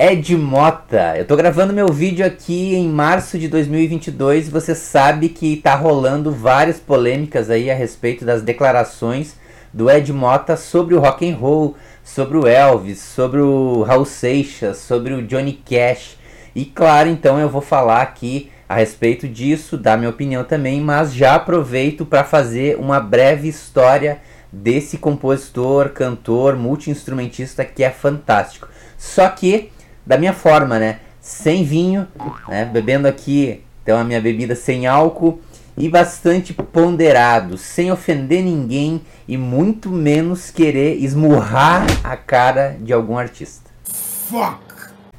Ed Mota. Eu tô gravando meu vídeo aqui em março de 2022 e você sabe que tá rolando várias polêmicas aí a respeito das declarações do Ed Mota sobre o rock and roll, sobre o Elvis, sobre o Raul Seixas, sobre o Johnny Cash. E claro, então eu vou falar aqui a respeito disso, dar minha opinião também, mas já aproveito para fazer uma breve história desse compositor, cantor, multi-instrumentista que é fantástico. Só que da minha forma, né? Sem vinho, né? Bebendo aqui, então a minha bebida sem álcool e bastante ponderado, sem ofender ninguém e muito menos querer esmurrar a cara de algum artista. Fuck!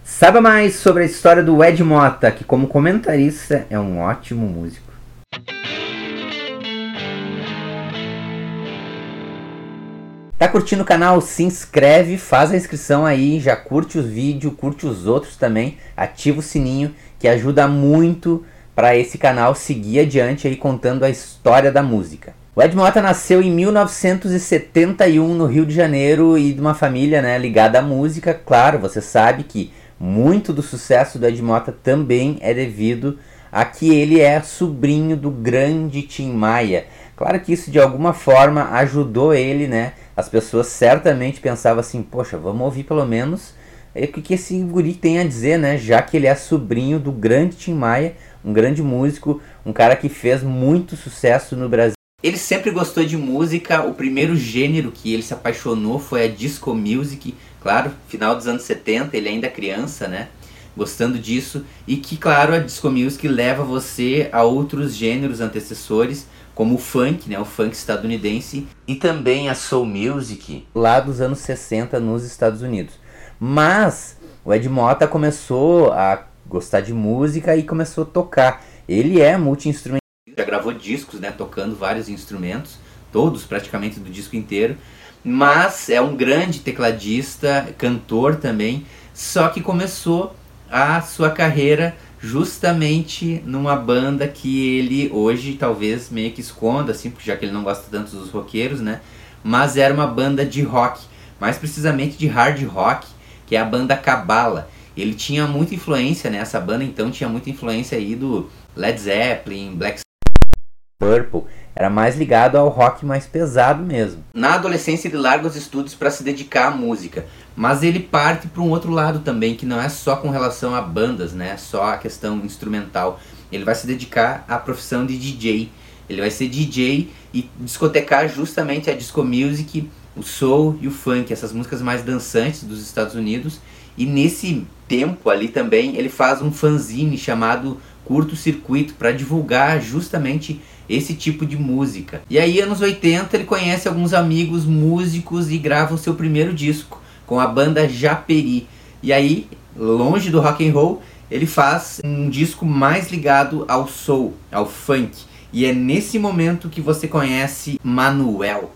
Saiba mais sobre a história do Ed Mota, que como comentarista é um ótimo músico. Tá curtindo o canal? Se inscreve, faz a inscrição aí, já curte os vídeos, curte os outros também, ativa o sininho que ajuda muito para esse canal seguir adiante aí contando a história da música. O Ed Mota nasceu em 1971 no Rio de Janeiro e de uma família né, ligada à música. Claro, você sabe que muito do sucesso do Ed Mota também é devido a que ele é sobrinho do grande Tim Maia. Claro que isso de alguma forma ajudou ele, né, as pessoas certamente pensavam assim, poxa, vamos ouvir pelo menos o que esse guri tem a dizer, né? Já que ele é sobrinho do grande Tim Maia, um grande músico, um cara que fez muito sucesso no Brasil. Ele sempre gostou de música, o primeiro gênero que ele se apaixonou foi a disco music, claro, final dos anos 70, ele ainda criança, né? Gostando disso, e que, claro, a disco music leva você a outros gêneros antecessores, como o funk, né, o funk estadunidense, e também a soul music lá dos anos 60 nos Estados Unidos. Mas o Ed Mota começou a gostar de música e começou a tocar. Ele é multi-instrumentista, já gravou discos, né, tocando vários instrumentos, todos praticamente do disco inteiro, mas é um grande tecladista, cantor também, só que começou a sua carreira justamente numa banda que ele hoje talvez meio que esconda, assim, porque já que ele não gosta tanto dos roqueiros, né? Mas era uma banda de rock, mais precisamente de hard rock, que é a banda Cabala. Ele tinha muita influência nessa banda, então tinha muita influência aí do Led Zeppelin, Black Purple, era mais ligado ao rock mais pesado mesmo. Na adolescência ele larga os estudos para se dedicar à música, mas ele parte para um outro lado também, que não é só com relação a bandas, né? Só a questão instrumental. Ele vai se dedicar à profissão de DJ. Ele vai ser DJ e discotecar justamente a disco music, o soul e o funk, essas músicas mais dançantes dos Estados Unidos. E nesse tempo ali também ele faz um fanzine chamado Curto Circuito para divulgar justamente esse tipo de música. E aí, anos 80, ele conhece alguns amigos músicos e grava o seu primeiro disco com a banda Japeri. E aí, longe do rock and roll, ele faz um disco mais ligado ao soul, ao funk. E é nesse momento que você conhece Manuel.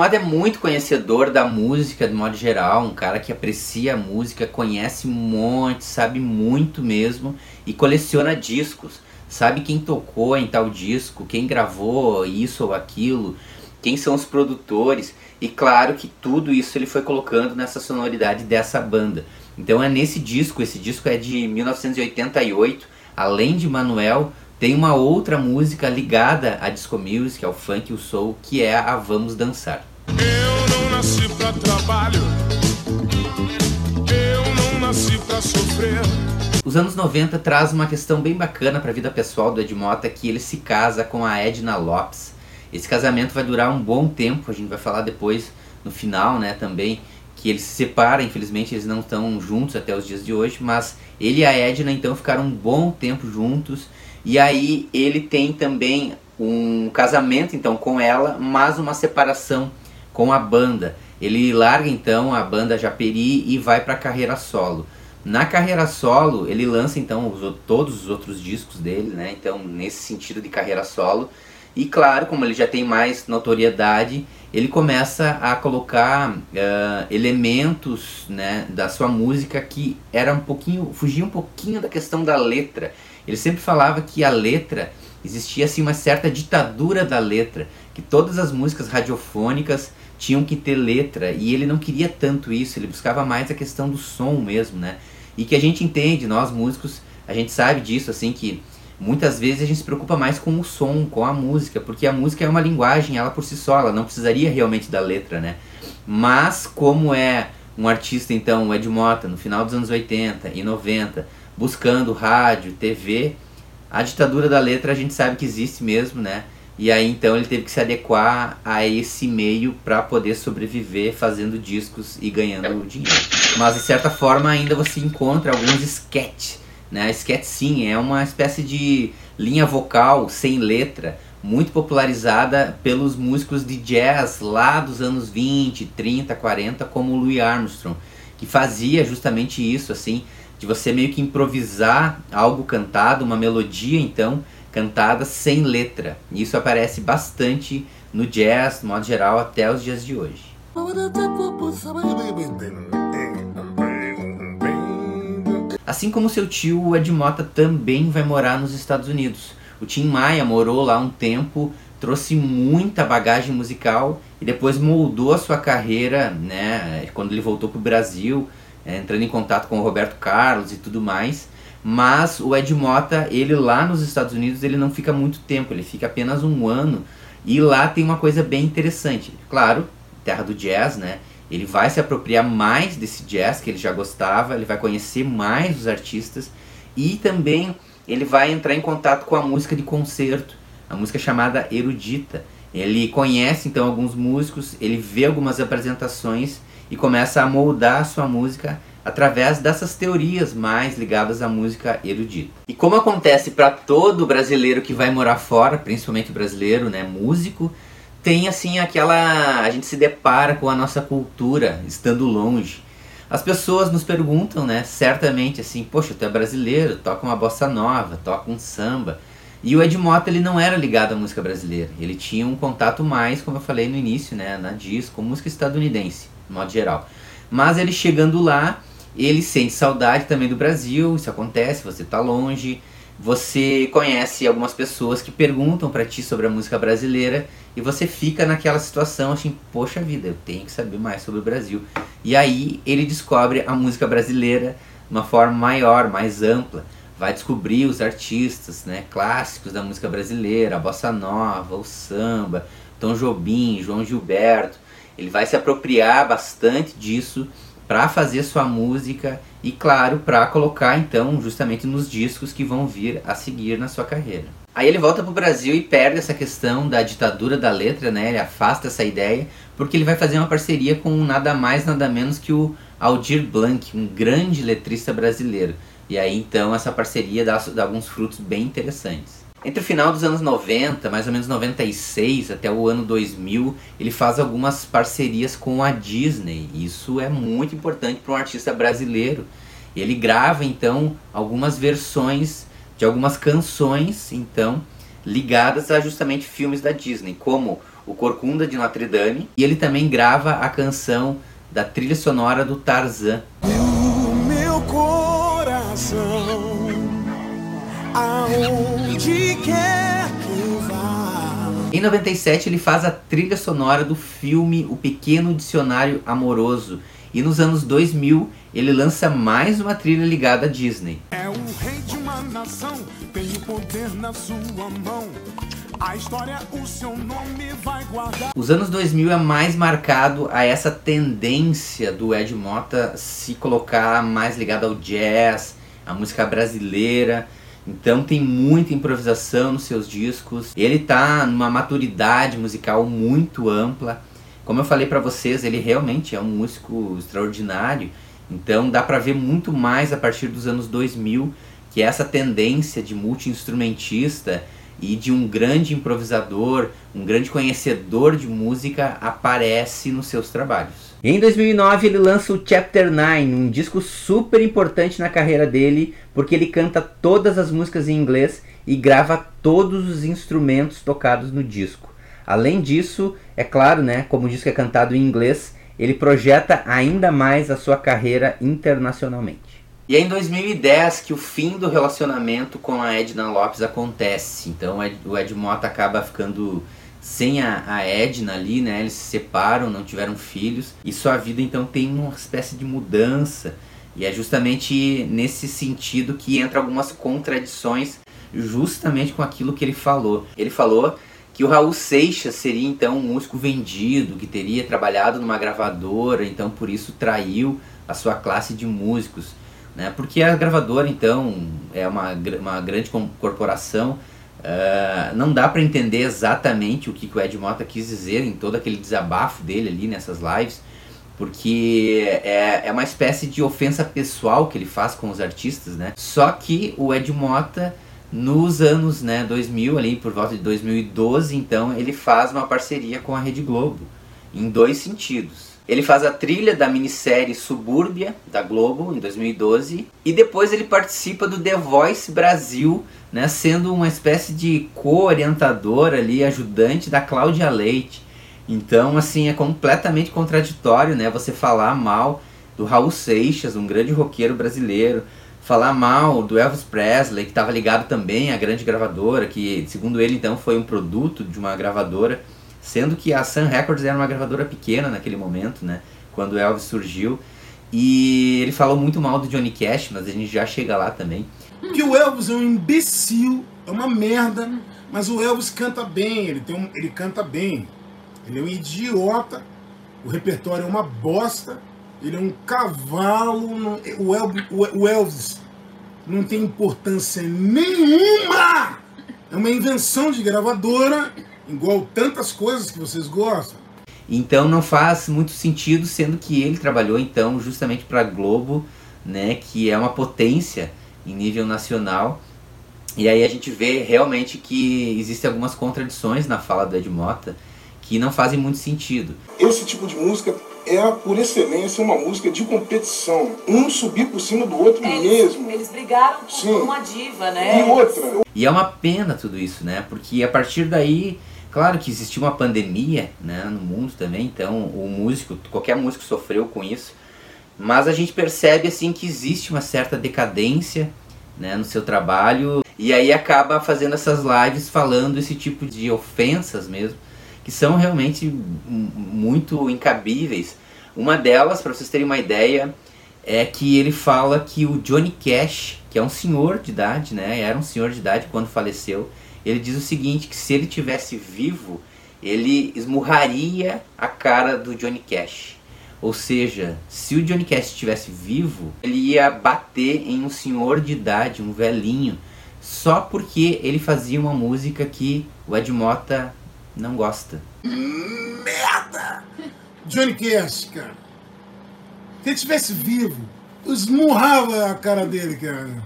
Moda é muito conhecedor da música de modo geral, um cara que aprecia a música, conhece um monte, sabe muito mesmo e coleciona discos. Sabe quem tocou em tal disco, quem gravou isso ou aquilo, quem são os produtores e claro que tudo isso ele foi colocando nessa sonoridade dessa banda. Então é nesse disco, esse disco é de 1988, além de Manuel, tem uma outra música ligada à disco music, ao funk e ao soul, que é a Vamos Dançar. Eu não nasci pra trabalho, eu não nasci pra sofrer. Os anos 90 traz uma questão bem bacana para a vida pessoal do Ed Mota, que ele se casa com a Edna Lopes. Esse casamento vai durar um bom tempo, a gente vai falar depois no final, né, também, que eles se separam, infelizmente eles não estão juntos até os dias de hoje, mas ele e a Edna então ficaram um bom tempo juntos e aí ele tem também um casamento então com ela, mas uma separação com a banda. Ele larga então a banda Japeri e vai para a carreira solo. Na carreira solo, ele lança então os, todos os outros discos dele, né? Então, nesse sentido de carreira solo. E claro, como ele já tem mais notoriedade, ele começa a colocar uh, elementos né, da sua música que era um pouquinho, fugia um pouquinho da questão da letra. Ele sempre falava que a letra existia assim uma certa ditadura da letra, que todas as músicas radiofônicas tinham que ter letra e ele não queria tanto isso, ele buscava mais a questão do som mesmo, né? E que a gente entende, nós músicos, a gente sabe disso assim que muitas vezes a gente se preocupa mais com o som, com a música, porque a música é uma linguagem, ela por si só, ela não precisaria realmente da letra, né? Mas como é um artista então, o Ed Mota, no final dos anos 80 e 90, buscando rádio, TV, a ditadura da letra a gente sabe que existe mesmo, né? E aí então ele teve que se adequar a esse meio para poder sobreviver fazendo discos e ganhando dinheiro. Mas de certa forma ainda você encontra alguns sketches né? Scat sim é uma espécie de linha vocal sem letra, muito popularizada pelos músicos de jazz lá dos anos 20, 30, 40, como Louis Armstrong, que fazia justamente isso, assim, de você meio que improvisar algo cantado, uma melodia então cantada sem letra. Isso aparece bastante no jazz, de modo geral, até os dias de hoje. Assim como seu tio, o Ed Mota também vai morar nos Estados Unidos. O Tim Maia morou lá um tempo, trouxe muita bagagem musical e depois moldou a sua carreira, né, quando ele voltou para o Brasil, é, entrando em contato com o Roberto Carlos e tudo mais. Mas o Ed Mota, ele lá nos Estados Unidos, ele não fica muito tempo, ele fica apenas um ano. E lá tem uma coisa bem interessante. Claro, terra do jazz, né? Ele vai se apropriar mais desse jazz que ele já gostava, ele vai conhecer mais os artistas e também ele vai entrar em contato com a música de concerto, a música chamada erudita. Ele conhece então alguns músicos, ele vê algumas apresentações e começa a moldar a sua música através dessas teorias mais ligadas à música erudita. E como acontece para todo brasileiro que vai morar fora, principalmente brasileiro, né, músico, tem assim aquela. A gente se depara com a nossa cultura estando longe. As pessoas nos perguntam, né, certamente assim, poxa, tu é brasileiro, toca uma bossa nova, toca um samba. E o Ed Mota ele não era ligado à música brasileira, ele tinha um contato mais, como eu falei no início, né, na disco, música estadunidense, de modo geral. Mas ele chegando lá, ele sente saudade também do Brasil, isso acontece, você está longe, você conhece algumas pessoas que perguntam para ti sobre a música brasileira e você fica naquela situação assim, poxa vida, eu tenho que saber mais sobre o Brasil. E aí ele descobre a música brasileira de uma forma maior, mais ampla. Vai descobrir os artistas né, clássicos da música brasileira, a bossa nova, o samba, Tom Jobim, João Gilberto. Ele vai se apropriar bastante disso para fazer sua música e, claro, para colocar então justamente nos discos que vão vir a seguir na sua carreira. Aí ele volta para o Brasil e perde essa questão da ditadura da letra, né? Ele afasta essa ideia porque ele vai fazer uma parceria com nada mais nada menos que o Aldir Blanc, um grande letrista brasileiro. E aí então essa parceria dá, dá alguns frutos bem interessantes. Entre o final dos anos 90, mais ou menos 96 até o ano 2000, ele faz algumas parcerias com a Disney. Isso é muito importante para um artista brasileiro. Ele grava então algumas versões de algumas canções, então, ligadas a justamente filmes da Disney, como O Corcunda de Notre Dame, e ele também grava a canção da trilha sonora do Tarzan. meu coração aonde quer que vá. Em 97 ele faz a trilha sonora do filme O Pequeno Dicionário Amoroso. E nos anos 2000 ele lança mais uma trilha ligada à Disney. É o rei de uma nação, tem o poder na sua mão. A história, o seu nome vai guardar. Os anos 2000 é mais marcado a essa tendência do Ed Mota se colocar mais ligado ao jazz, à música brasileira. Então tem muita improvisação nos seus discos. Ele tá numa maturidade musical muito ampla. Como eu falei para vocês, ele realmente é um músico extraordinário. Então dá para ver muito mais a partir dos anos 2000 que essa tendência de multi-instrumentista e de um grande improvisador, um grande conhecedor de música aparece nos seus trabalhos. Em 2009 ele lança o Chapter 9, um disco super importante na carreira dele, porque ele canta todas as músicas em inglês e grava todos os instrumentos tocados no disco. Além disso, é claro, né, como o disco é cantado em inglês, ele projeta ainda mais a sua carreira internacionalmente. E é em 2010 que o fim do relacionamento com a Edna Lopes acontece. Então o Ed Mota acaba ficando sem a, a Edna ali, né? Eles se separam, não tiveram filhos. E sua vida então tem uma espécie de mudança. E é justamente nesse sentido que entra algumas contradições justamente com aquilo que ele falou. Ele falou que o Raul Seixas seria então um músico vendido, que teria trabalhado numa gravadora, então por isso traiu a sua classe de músicos. Né? Porque a gravadora então é uma, uma grande corporação, uh, não dá para entender exatamente o que, que o Ed Mota quis dizer em todo aquele desabafo dele ali nessas lives, porque é, é uma espécie de ofensa pessoal que ele faz com os artistas, né? Só que o Ed Mota nos anos né, 2000, ali por volta de 2012, então ele faz uma parceria com a Rede Globo, em dois sentidos. Ele faz a trilha da minissérie Subúrbia, da Globo, em 2012, e depois ele participa do The Voice Brasil, né, sendo uma espécie de co-orientador ali, ajudante da Cláudia Leite. Então, assim, é completamente contraditório, né, você falar mal do Raul Seixas, um grande roqueiro brasileiro, falar mal do Elvis Presley, que estava ligado também à grande gravadora, que segundo ele então foi um produto de uma gravadora, sendo que a Sun Records era uma gravadora pequena naquele momento, né, quando o Elvis surgiu. E ele falou muito mal do Johnny Cash, mas a gente já chega lá também. Que o Elvis é um imbecil, é uma merda, mas o Elvis canta bem, ele, tem um, ele canta bem. Ele é um idiota, o repertório é uma bosta, ele é um cavalo. O Elvis, o Elvis não tem importância nenhuma. É uma invenção de gravadora, igual tantas coisas que vocês gostam. Então não faz muito sentido, sendo que ele trabalhou então justamente para a Globo, né, que é uma potência em nível nacional. E aí a gente vê realmente que existem algumas contradições na fala do Ed Mota que não fazem muito sentido. Esse tipo de música é, por excelência, uma música de competição. Um subir por cima do outro é, mesmo. Eles, brigaram por Sim. uma diva, né? E outra. E é uma pena tudo isso, né? Porque a partir daí, claro que existiu uma pandemia né, no mundo também, então o músico, qualquer músico sofreu com isso. Mas a gente percebe assim que existe uma certa decadência né, no seu trabalho e aí acaba fazendo essas lives falando esse tipo de ofensas mesmo que são realmente muito incabíveis. Uma delas, para vocês terem uma ideia, é que ele fala que o Johnny Cash, que é um senhor de idade, né, era um senhor de idade quando faleceu, ele diz o seguinte, que se ele tivesse vivo, ele esmurraria a cara do Johnny Cash. Ou seja, se o Johnny Cash estivesse vivo, ele ia bater em um senhor de idade, um velhinho, só porque ele fazia uma música que o Ed Mota não gosta. Merda! Johnny Cash, cara. Se ele estivesse vivo, eu esmurrava a cara dele, cara.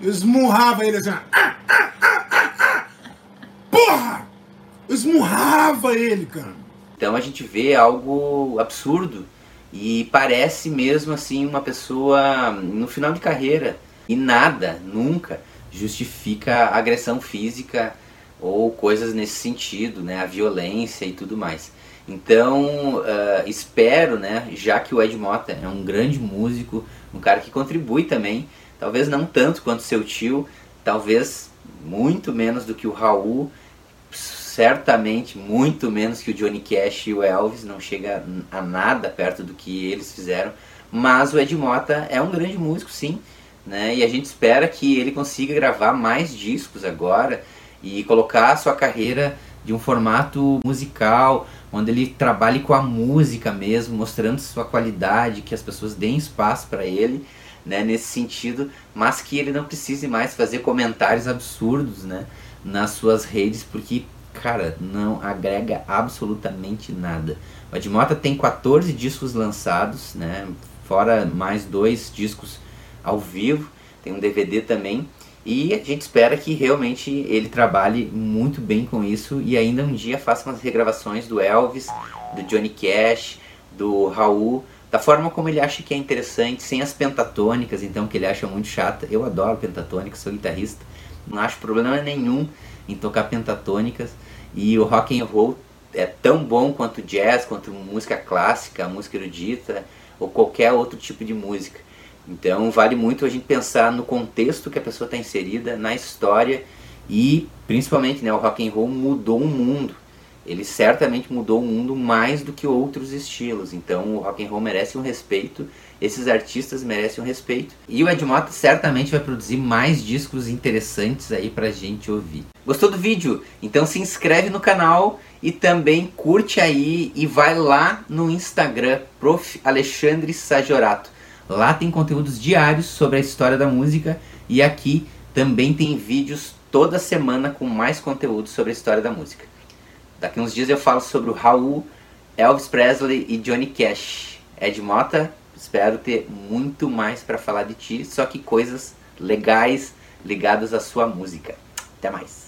Eu esmurrava ele assim. Ah, ah, ah. Porra! Eu esmurrava ele, cara. Então a gente vê algo absurdo e parece mesmo assim uma pessoa no final de carreira e nada, nunca justifica agressão física ou coisas nesse sentido, né, a violência e tudo mais. Então, uh, espero, né, já que o Ed Mota é um grande músico, um cara que contribui também, talvez não tanto quanto seu tio, talvez muito menos do que o Raul, certamente muito menos que o Johnny Cash e o Elvis, não chega a nada perto do que eles fizeram, mas o Ed Mota é um grande músico, sim, né, e a gente espera que ele consiga gravar mais discos agora, e colocar a sua carreira de um formato musical, onde ele trabalhe com a música mesmo, mostrando sua qualidade, que as pessoas deem espaço para ele, né, nesse sentido, mas que ele não precise mais fazer comentários absurdos, né, nas suas redes, porque, cara, não agrega absolutamente nada. O Edmota tem 14 discos lançados, né, fora mais dois discos ao vivo, tem um DVD também, e a gente espera que realmente ele trabalhe muito bem com isso e ainda um dia faça umas regravações do Elvis, do Johnny Cash, do Raul, da forma como ele acha que é interessante, sem as pentatônicas, então, que ele acha muito chata. Eu adoro pentatônicas, sou guitarrista, não acho problema nenhum em tocar pentatônicas. E o rock and roll é tão bom quanto jazz, quanto música clássica, música erudita ou qualquer outro tipo de música. Então vale muito a gente pensar no contexto que a pessoa está inserida, na história e principalmente né, o rock and roll mudou o mundo ele certamente mudou o mundo mais do que outros estilos. Então o rock and roll merece um respeito, esses artistas merecem um respeito. E o Ed Mota certamente vai produzir mais discos interessantes aí pra gente ouvir. Gostou do vídeo? Então se inscreve no canal e também curte aí e vai lá no Instagram Prof Alexandre Sajorato. Lá tem conteúdos diários sobre a história da música e aqui também tem vídeos toda semana com mais conteúdo sobre a história da música. Daqui uns dias eu falo sobre o Raul, Elvis Presley e Johnny Cash. Ed Mota, espero ter muito mais para falar de ti, só que coisas legais ligadas à sua música. Até mais.